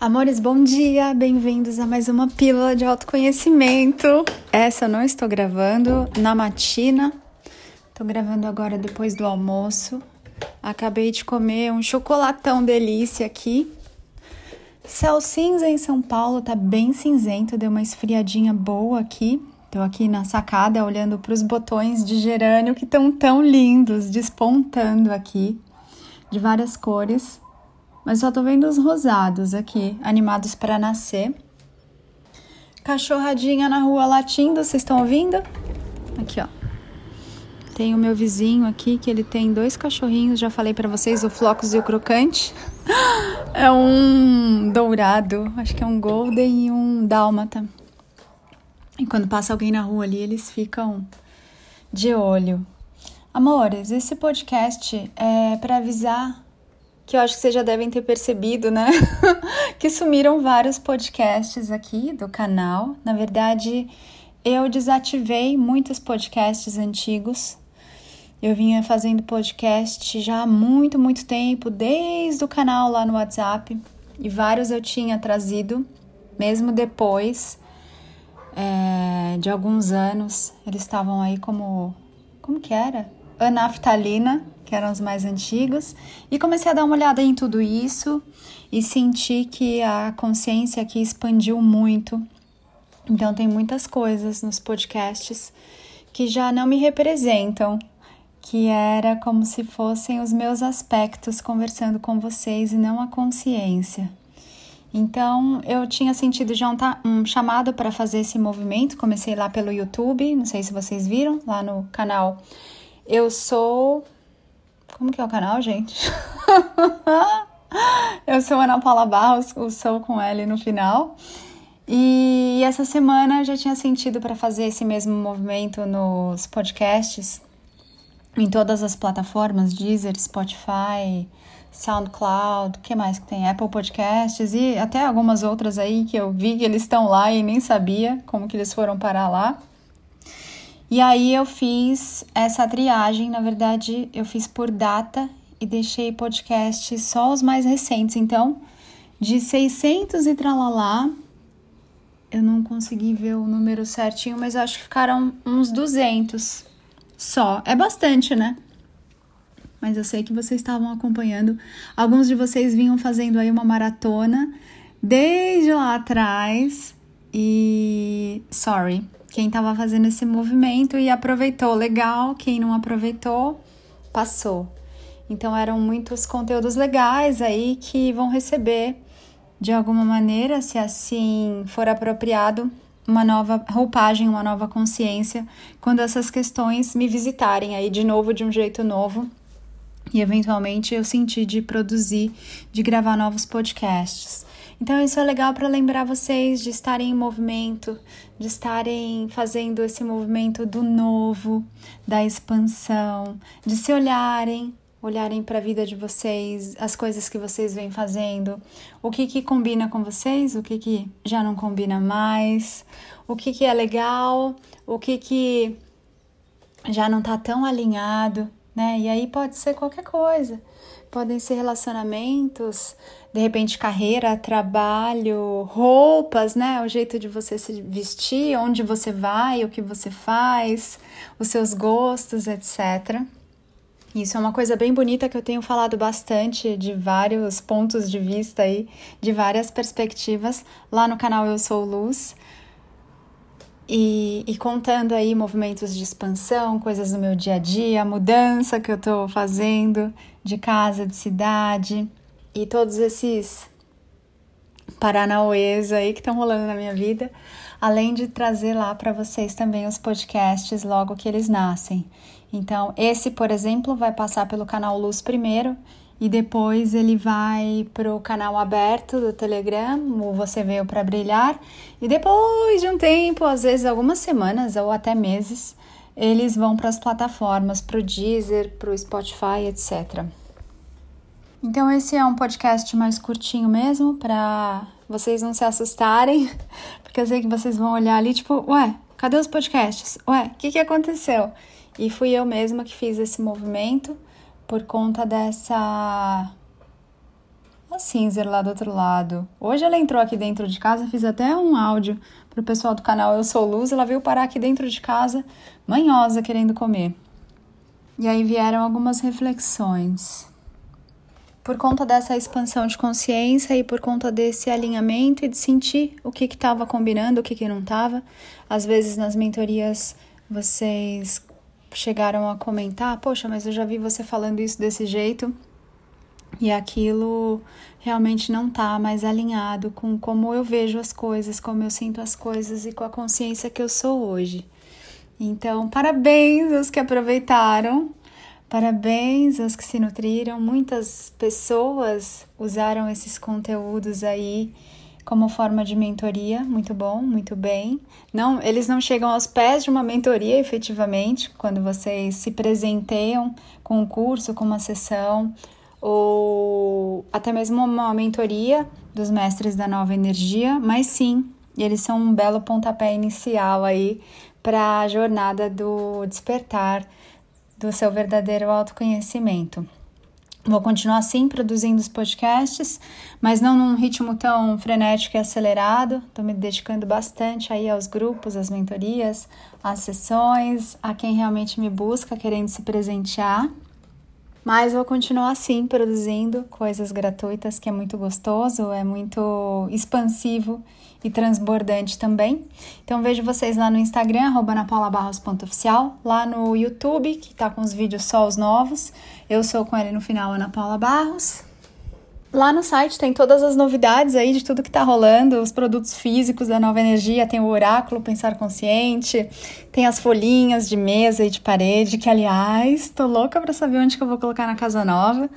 Amores, bom dia! Bem-vindos a mais uma pílula de autoconhecimento. Essa eu não estou gravando na matina, estou gravando agora depois do almoço. Acabei de comer um chocolatão delícia aqui. Céu cinza em São Paulo, tá bem cinzento, deu uma esfriadinha boa aqui. Estou aqui na sacada olhando para os botões de gerânio que estão tão lindos, despontando aqui, de várias cores mas só tô vendo os rosados aqui, animados para nascer. Cachorradinha na rua latindo, vocês estão ouvindo? Aqui, ó. Tem o meu vizinho aqui que ele tem dois cachorrinhos, já falei para vocês, o Flocos e o Crocante. É um dourado, acho que é um golden e um dálmata. E quando passa alguém na rua ali, eles ficam de olho. Amores, esse podcast é para avisar que eu acho que vocês já devem ter percebido, né? que sumiram vários podcasts aqui do canal. Na verdade, eu desativei muitos podcasts antigos. Eu vinha fazendo podcast já há muito, muito tempo, desde o canal lá no WhatsApp. E vários eu tinha trazido, mesmo depois é, de alguns anos. Eles estavam aí como. Como que era? Anaftalina que eram os mais antigos, e comecei a dar uma olhada em tudo isso e senti que a consciência aqui expandiu muito. Então, tem muitas coisas nos podcasts que já não me representam, que era como se fossem os meus aspectos conversando com vocês e não a consciência. Então, eu tinha sentido já um, chamado para fazer esse movimento. Comecei lá pelo YouTube, não sei se vocês viram, lá no canal Eu Sou como que é o canal, gente? eu sou Ana Paula Barros, o Sou com L no final. E essa semana já tinha sentido para fazer esse mesmo movimento nos podcasts, em todas as plataformas, Deezer, Spotify, SoundCloud, o que mais que tem? Apple Podcasts e até algumas outras aí que eu vi que eles estão lá e nem sabia como que eles foram parar lá. E aí eu fiz essa triagem, na verdade, eu fiz por data e deixei podcast só os mais recentes. Então, de 600 e tralalá, eu não consegui ver o número certinho, mas acho que ficaram uns 200 só. É bastante, né? Mas eu sei que vocês estavam acompanhando. Alguns de vocês vinham fazendo aí uma maratona desde lá atrás. E sorry, quem estava fazendo esse movimento e aproveitou, legal. Quem não aproveitou, passou. Então eram muitos conteúdos legais aí que vão receber de alguma maneira, se assim for apropriado, uma nova roupagem, uma nova consciência, quando essas questões me visitarem aí de novo de um jeito novo. E eventualmente eu senti de produzir, de gravar novos podcasts. Então, isso é legal para lembrar vocês de estarem em movimento, de estarem fazendo esse movimento do novo, da expansão, de se olharem, olharem para a vida de vocês, as coisas que vocês vêm fazendo, o que, que combina com vocês, o que, que já não combina mais, o que, que é legal, o que, que já não está tão alinhado, né? E aí pode ser qualquer coisa. Podem ser relacionamentos, de repente carreira, trabalho, roupas, né? O jeito de você se vestir, onde você vai, o que você faz, os seus gostos, etc. Isso é uma coisa bem bonita que eu tenho falado bastante de vários pontos de vista aí, de várias perspectivas lá no canal Eu Sou Luz. E, e, contando aí movimentos de expansão, coisas do meu dia a dia, mudança que eu tô fazendo de casa, de cidade e todos esses paranauês aí que estão rolando na minha vida, além de trazer lá para vocês também os podcasts logo que eles nascem. Então, esse, por exemplo, vai passar pelo canal Luz primeiro e depois ele vai para o canal aberto do Telegram, o Você Veio para Brilhar, e depois de um tempo, às vezes algumas semanas ou até meses, eles vão para as plataformas, para o Deezer, para o Spotify, etc. Então, esse é um podcast mais curtinho mesmo, para vocês não se assustarem, porque eu sei que vocês vão olhar ali, tipo, ué, cadê os podcasts? Ué, o que, que aconteceu? E fui eu mesma que fiz esse movimento por conta dessa A Cinzer lá do outro lado. Hoje ela entrou aqui dentro de casa, fiz até um áudio pro pessoal do canal Eu Sou Luz. Ela veio parar aqui dentro de casa, manhosa, querendo comer. E aí vieram algumas reflexões. Por conta dessa expansão de consciência e por conta desse alinhamento e de sentir o que estava combinando, o que, que não estava. Às vezes nas mentorias vocês chegaram a comentar: Poxa, mas eu já vi você falando isso desse jeito e aquilo realmente não está mais alinhado com como eu vejo as coisas, como eu sinto as coisas e com a consciência que eu sou hoje. Então, parabéns aos que aproveitaram, parabéns aos que se nutriram. Muitas pessoas usaram esses conteúdos aí como forma de mentoria, muito bom, muito bem. Não, eles não chegam aos pés de uma mentoria, efetivamente, quando vocês se presenteiam com um curso, com uma sessão, ou até mesmo uma mentoria dos mestres da nova energia, mas sim, eles são um belo pontapé inicial aí para a jornada do despertar do seu verdadeiro autoconhecimento. Vou continuar assim produzindo os podcasts, mas não num ritmo tão frenético e acelerado. Estou me dedicando bastante aí aos grupos, às mentorias, às sessões, a quem realmente me busca querendo se presentear. Mas vou continuar assim, produzindo coisas gratuitas, que é muito gostoso, é muito expansivo e transbordante também. Então vejo vocês lá no Instagram, anapaulabarros.oficial, lá no YouTube, que tá com os vídeos só os novos. Eu sou com ele no final, Ana Paula Barros. Lá no site tem todas as novidades aí de tudo que tá rolando, os produtos físicos da Nova Energia, tem o oráculo Pensar Consciente, tem as folhinhas de mesa e de parede, que aliás, tô louca para saber onde que eu vou colocar na casa nova.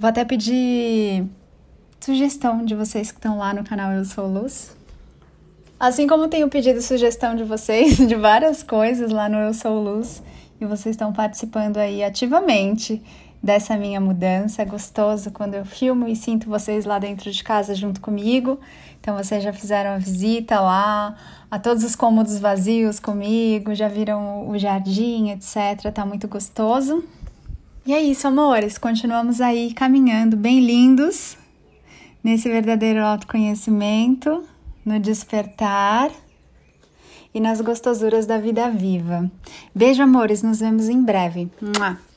Vou até pedir sugestão de vocês que estão lá no canal Eu Sou Luz. Assim como tenho pedido sugestão de vocês de várias coisas lá no Eu Sou Luz, e vocês estão participando aí ativamente dessa minha mudança. É gostoso quando eu filmo e sinto vocês lá dentro de casa junto comigo. Então vocês já fizeram a visita lá, a todos os cômodos vazios comigo, já viram o jardim, etc. Tá muito gostoso. E é isso, amores. Continuamos aí caminhando bem lindos nesse verdadeiro autoconhecimento, no despertar e nas gostosuras da vida viva. Beijo, amores. Nos vemos em breve. Mua.